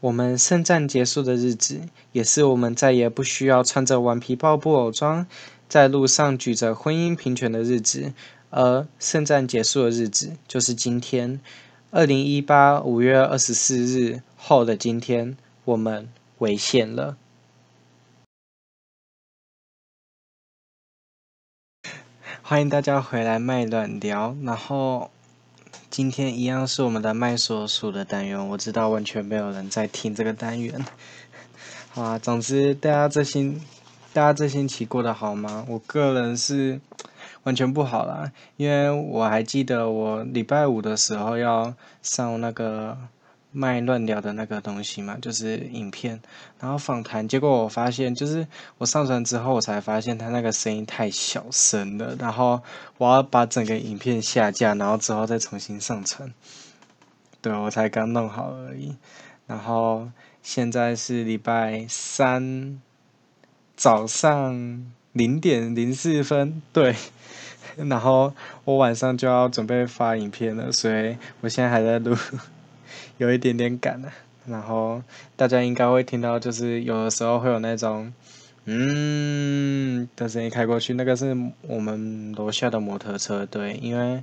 我们圣战结束的日子，也是我们再也不需要穿着顽皮豹布偶装，在路上举着婚姻平权的日子。而圣战结束的日子，就是今天，二零一八五月二十四日后的今天，我们违宪了。欢迎大家回来麦乱聊，然后今天一样是我们的麦所属的单元。我知道完全没有人在听这个单元，好啊。总之，大家这星，大家这星期过得好吗？我个人是。完全不好啦，因为我还记得我礼拜五的时候要上那个麦乱聊的那个东西嘛，就是影片，然后访谈，结果我发现就是我上传之后，我才发现它那个声音太小声了，然后我要把整个影片下架，然后之后再重新上传。对，我才刚弄好而已，然后现在是礼拜三早上零点零四分，对。然后我晚上就要准备发影片了，所以我现在还在录，有一点点赶了。然后大家应该会听到，就是有的时候会有那种“嗯”的声音开过去，那个是我们楼下的摩托车。对，因为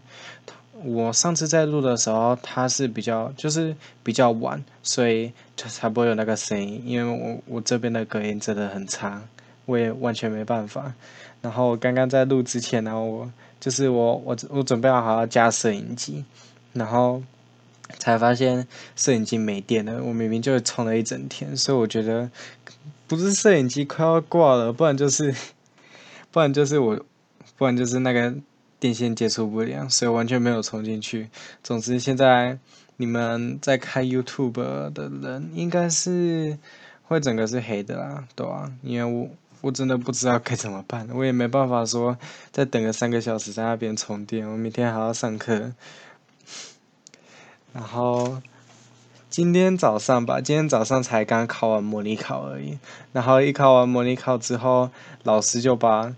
我上次在录的时候，它是比较就是比较晚，所以就才不会有那个声音。因为我我这边的隔音真的很差，我也完全没办法。然后刚刚在录之前，然后我就是我我我准备好好要加摄影机，然后才发现摄影机没电了。我明明就充了一整天，所以我觉得不是摄影机快要挂了，不然就是不然就是我不然就是那个电线接触不良，所以完全没有充进去。总之现在你们在开 YouTube 的人应该是会整个是黑的啦，对啊，因为我。我真的不知道该怎么办，我也没办法说再等个三个小时在那边充电。我明天还要上课，然后今天早上吧，今天早上才刚考完模拟考而已。然后一考完模拟考之后，老师就把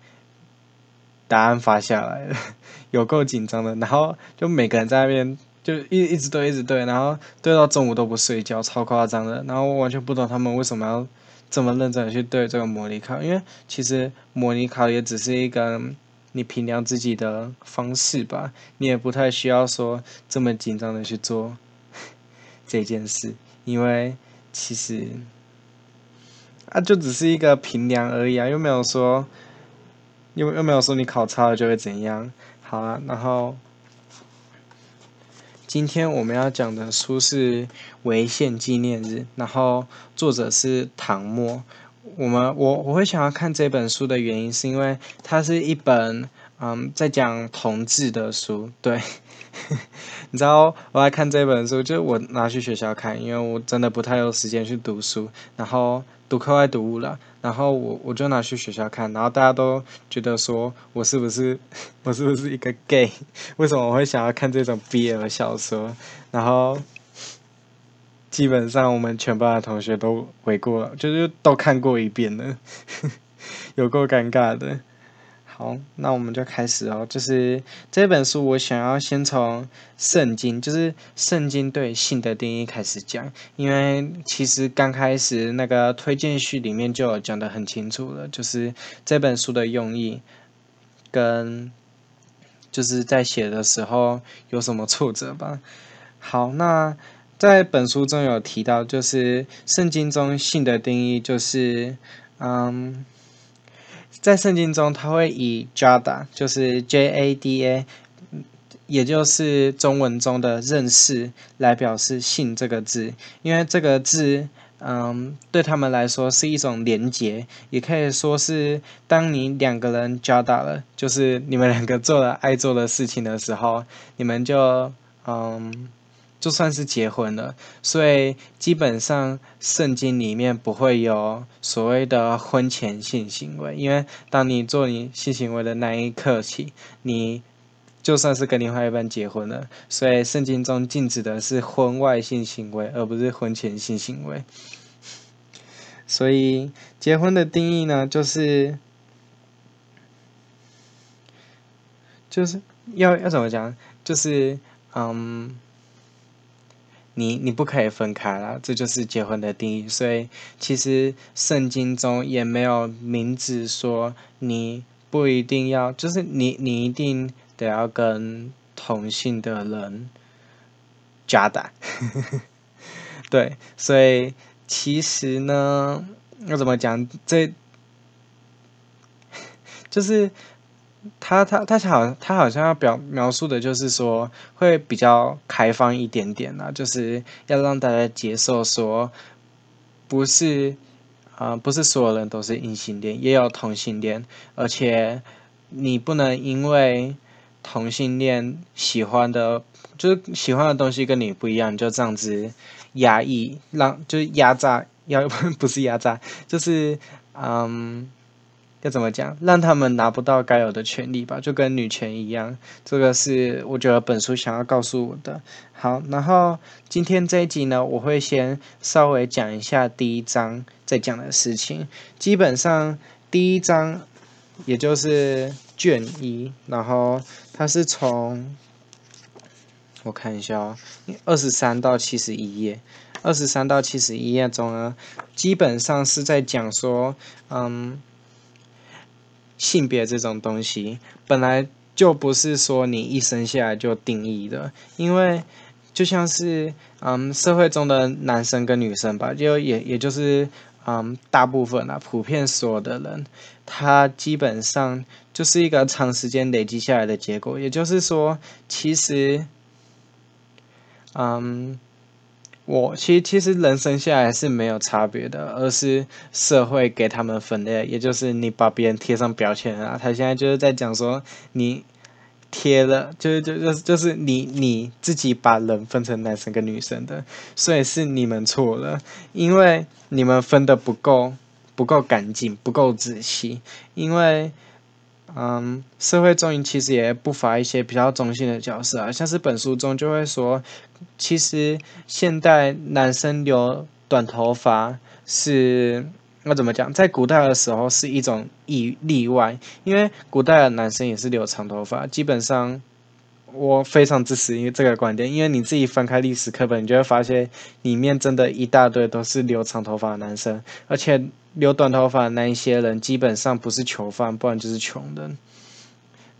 答案发下来了，有够紧张的。然后就每个人在那边就一一直对，一直对，然后对到中午都不睡觉，超夸张的。然后我完全不懂他们为什么要。这么认真的去对这个模拟考，因为其实模拟考也只是一个你评量自己的方式吧，你也不太需要说这么紧张的去做 这件事，因为其实啊，就只是一个评量而已啊，又没有说又又没有说你考差了就会怎样，好啊，然后。今天我们要讲的书是《违宪纪念日》，然后作者是唐墨。我们我我会想要看这本书的原因，是因为它是一本嗯在讲同志的书。对，你知道我爱看这本书，就我拿去学校看，因为我真的不太有时间去读书，然后。读课外读物了，然后我我就拿去学校看，然后大家都觉得说我是不是我是不是一个 gay？为什么我会想要看这种 BL 小说？然后基本上我们全班的同学都回过了，就是都看过一遍了，有够尴尬的。好，那我们就开始哦。就是这本书，我想要先从圣经，就是圣经对性的定义开始讲，因为其实刚开始那个推荐序里面就有讲得很清楚了，就是这本书的用意跟就是在写的时候有什么挫折吧。好，那在本书中有提到，就是圣经中性的定义就是，嗯。在圣经中，他会以 Jada，就是 J A D A，也就是中文中的认识来表示性这个字，因为这个字，嗯，对他们来说是一种连结，也可以说是当你两个人 Jada 了，就是你们两个做了爱做的事情的时候，你们就，嗯。就算是结婚了，所以基本上圣经里面不会有所谓的婚前性行为，因为当你做你性行为的那一刻起，你就算是跟另外一半结婚了，所以圣经中禁止的是婚外性行为，而不是婚前性行为。所以结婚的定义呢，就是就是要要怎么讲，就是嗯。你你不可以分开了，这就是结婚的定义。所以其实圣经中也没有明指说你不一定要，就是你你一定得要跟同性的人交代。对，所以其实呢，要怎么讲？这 就是。他他他好，他好像要表描述的就是说，会比较开放一点点啦，就是要让大家接受说，不是啊、不是所有人都是异性恋，也有同性恋，而且你不能因为同性恋喜欢的，就是喜欢的东西跟你不一样，就这样子压抑，让就是压榨，要 不是压榨，就是嗯。要怎么讲？让他们拿不到该有的权利吧，就跟女权一样。这个是我觉得本书想要告诉我的。好，然后今天这一集呢，我会先稍微讲一下第一章在讲的事情。基本上第一章也就是卷一，然后它是从我看一下哦，二十三到七十一页，二十三到七十一页中呢，基本上是在讲说，嗯。性别这种东西本来就不是说你一生下来就定义的，因为就像是嗯社会中的男生跟女生吧，就也也就是嗯大部分啊普遍所有的人，他基本上就是一个长时间累积下来的结果，也就是说，其实嗯。我其实其实人生下来是没有差别的，而是社会给他们分类，也就是你把别人贴上标签啊。他现在就是在讲说，你贴了，就是就就是就是你你自己把人分成男生跟女生的，所以是你们错了，因为你们分的不够不够干净，不够仔细，因为。嗯，社会中其实也不乏一些比较中性的角色啊，像是本书中就会说，其实现代男生留短头发是，那怎么讲，在古代的时候是一种意例外，因为古代的男生也是留长头发，基本上。我非常支持因为这个观点，因为你自己翻开历史课本，你就会发现里面真的一大堆都是留长头发的男生，而且留短头发的那一些人基本上不是囚犯，不然就是穷人。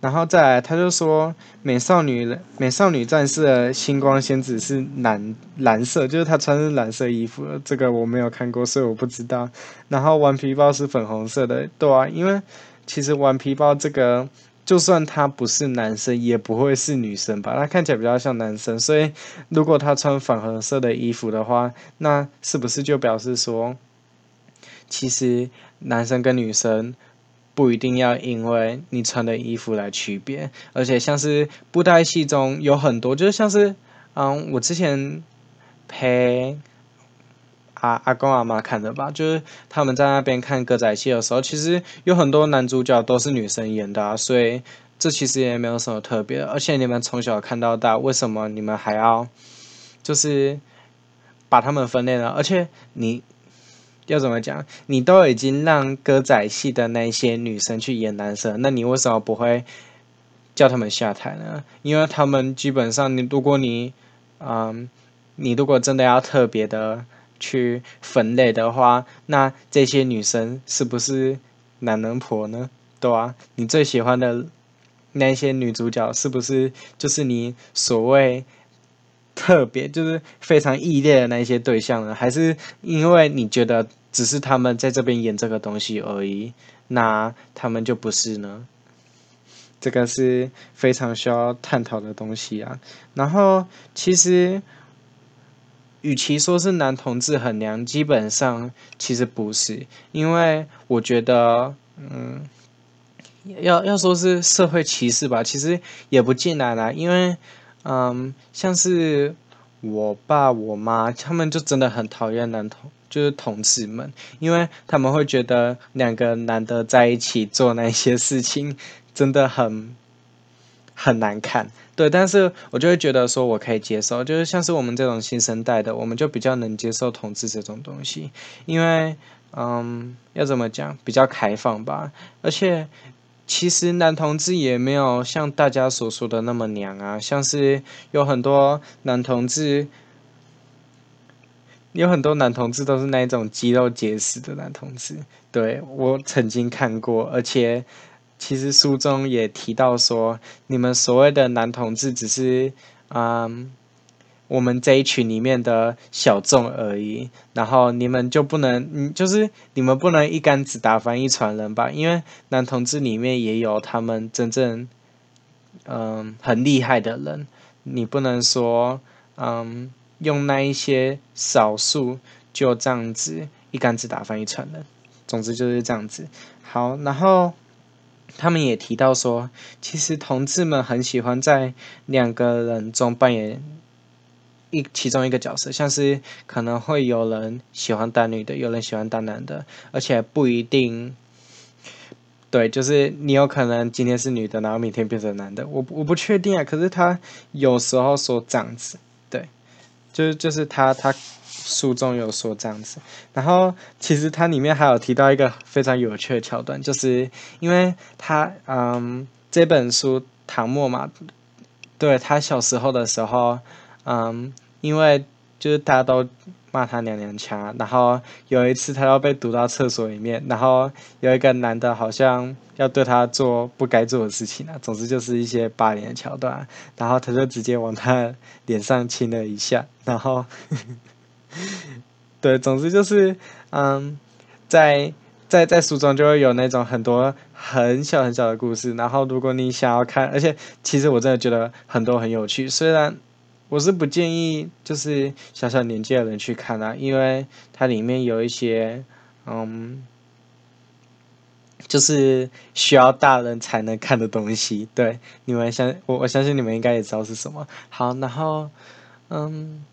然后再来，他就说美少女美少女战士的星光仙子是蓝蓝色，就是她穿是蓝色衣服，这个我没有看过，所以我不知道。然后顽皮豹是粉红色的，对啊，因为其实顽皮豹这个。就算他不是男生，也不会是女生吧？他看起来比较像男生，所以如果他穿粉红色的衣服的话，那是不是就表示说，其实男生跟女生不一定要因为你穿的衣服来区别？而且像是布袋戏中有很多，就是像是嗯，我之前陪。阿阿公阿妈看的吧，就是他们在那边看歌仔戏的时候，其实有很多男主角都是女生演的啊，所以这其实也没有什么特别。而且你们从小看到大，为什么你们还要就是把他们分类呢？而且你要怎么讲？你都已经让歌仔戏的那些女生去演男生，那你为什么不会叫他们下台呢？因为他们基本上，你如果你嗯，你如果真的要特别的。去分类的话，那这些女生是不是男人婆呢？对啊，你最喜欢的那些女主角是不是就是你所谓特别就是非常异类的那些对象呢？还是因为你觉得只是他们在这边演这个东西而已，那他们就不是呢？这个是非常需要探讨的东西啊。然后其实。与其说是男同志很娘，基本上其实不是，因为我觉得，嗯，要要说是社会歧视吧，其实也不尽然啦，因为，嗯，像是我爸我妈他们就真的很讨厌男同，就是同志们，因为他们会觉得两个男的在一起做那些事情真的很很难看。对，但是我就会觉得说，我可以接受，就是像是我们这种新生代的，我们就比较能接受同志这种东西，因为，嗯，要怎么讲，比较开放吧。而且，其实男同志也没有像大家所说的那么娘啊，像是有很多男同志，有很多男同志都是那种肌肉结实的男同志，对，我曾经看过，而且其实书中也提到说，你们所谓的男同志只是嗯，我们这一群里面的小众而已，然后你们就不能，嗯，就是你们不能一竿子打翻一船人吧？因为男同志里面也有他们真正嗯很厉害的人，你不能说嗯。用那一些少数就这样子一竿子打翻一船人，总之就是这样子。好，然后他们也提到说，其实同志们很喜欢在两个人中扮演一其中一个角色，像是可能会有人喜欢当女的，有人喜欢当男的，而且不一定。对，就是你有可能今天是女的，然后明天变成男的，我我不确定啊。可是他有时候说这样子。对就是就是他他书中有说这样子，然后其实它里面还有提到一个非常有趣的桥段，就是因为他嗯这本书唐默嘛，对他小时候的时候，嗯因为就是大家都。骂他娘娘腔，然后有一次他要被堵到厕所里面，然后有一个男的好像要对他做不该做的事情啊，总之就是一些霸凌的桥段，然后他就直接往他脸上亲了一下，然后，对，总之就是，嗯，在在在书中就会有那种很多很小很小的故事，然后如果你想要看，而且其实我真的觉得很多很有趣，虽然。我是不建议就是小小年纪的人去看啊，因为它里面有一些，嗯，就是需要大人才能看的东西。对，你们相我我相信你们应该也知道是什么。好，然后，嗯。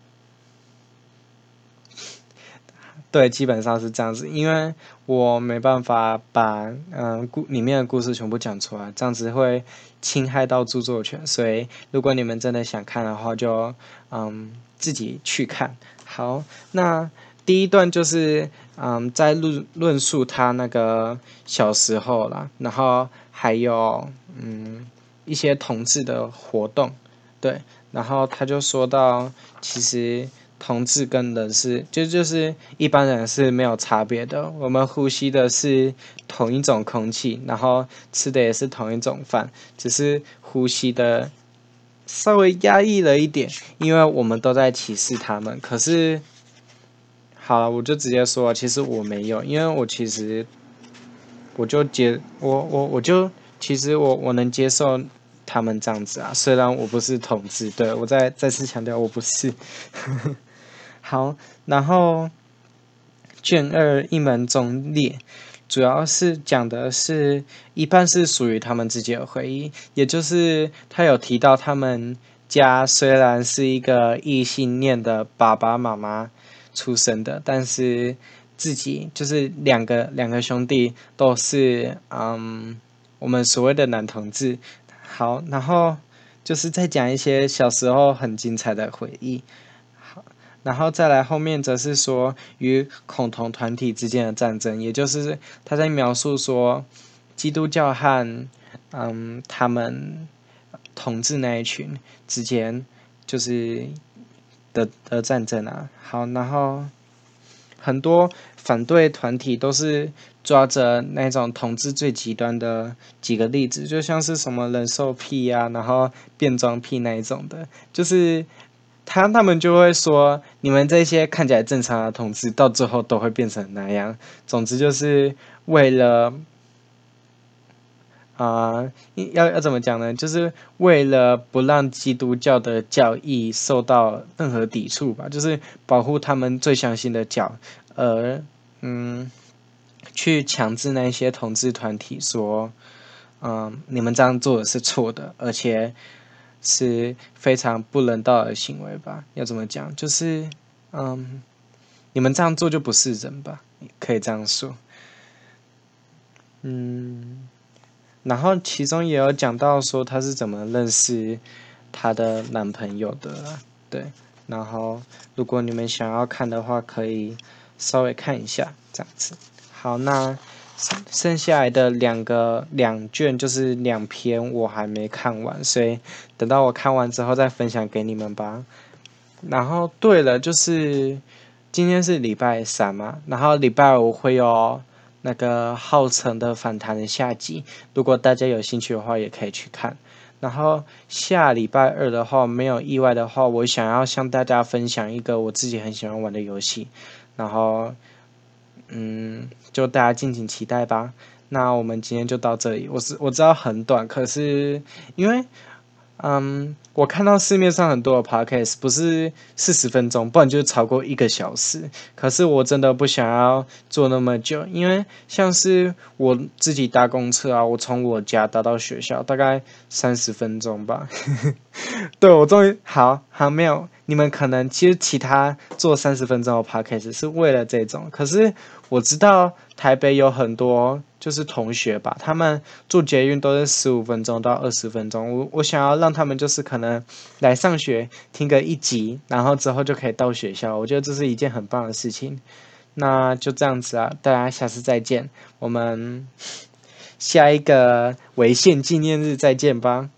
对，基本上是这样子，因为我没办法把嗯故里面的故事全部讲出来，这样子会侵害到著作权，所以如果你们真的想看的话就，嗯自己去看。好，那第一段就是嗯在论论述他那个小时候啦，然后还有嗯一些同志的活动，对，然后他就说到其实。同志跟人是，就就是一般人是没有差别的。我们呼吸的是同一种空气，然后吃的也是同一种饭，只是呼吸的稍微压抑了一点，因为我们都在歧视他们。可是，好了，我就直接说，其实我没有，因为我其实我就接我我我就其实我我能接受。他们这样子啊，虽然我不是同志，对，我再再次强调我不是。呵呵好，然后卷二一门中列，主要是讲的是一半是属于他们自己的回忆，也就是他有提到他们家虽然是一个异性恋的爸爸妈妈出生的，但是自己就是两个两个兄弟都是嗯我们所谓的男同志。好，然后就是再讲一些小时候很精彩的回忆。然后再来后面则是说与恐同团体之间的战争，也就是他在描述说基督教和嗯他们统治那一群之间就是的的战争啊。好，然后很多反对团体都是。抓着那种统治最极端的几个例子，就像是什么人兽癖、啊，然后变装癖那一种的，就是他他们就会说，你们这些看起来正常的同志，到最后都会变成那样。总之就是为了啊、要要怎么讲呢？就是为了不让基督教的教义受到任何抵触吧，就是保护他们最相信的教，而嗯。去强制那些同志团体说，嗯，你们这样做是错的，而且是非常不人道的行为吧？要怎么讲？就是，嗯，你们这样做就不是人吧？可以这样说。嗯，然后其中也有讲到说她是怎么认识她的男朋友的，对。然后如果你们想要看的话，可以稍微看一下这样子。好，那剩下来的两个两卷就是两篇，我还没看完，所以等到我看完之后再分享给你们吧。然后，对了，就是今天是礼拜三嘛，然后礼拜五会有那个浩辰的访谈的下集，如果大家有兴趣的话，也可以去看。然后下礼拜二的话，没有意外的话，我想要向大家分享一个我自己很喜欢玩的游戏，然后，嗯，就大家敬请期待吧。那我们今天就到这里。我是我知道很短，可是因为。嗯，我看到市面上很多的 podcast 不是四十分钟，不然就超过一个小时。可是我真的不想要做那么久，因为像是我自己搭公车啊，我从我家搭到学校大概三十分钟吧。对，我终于好好没有，你们可能其实其他做三十分钟的 podcast 是为了这种，可是我知道台北有很多。就是同学吧，他们坐捷运都是十五分钟到二十分钟。我我想要让他们就是可能来上学听个一集，然后之后就可以到学校。我觉得这是一件很棒的事情。那就这样子啊，大家下次再见，我们下一个违宪纪念日再见吧。